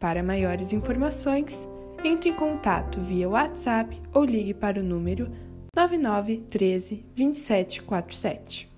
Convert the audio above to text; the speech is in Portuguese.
Para maiores informações, entre em contato via WhatsApp ou ligue para o número 99 2747.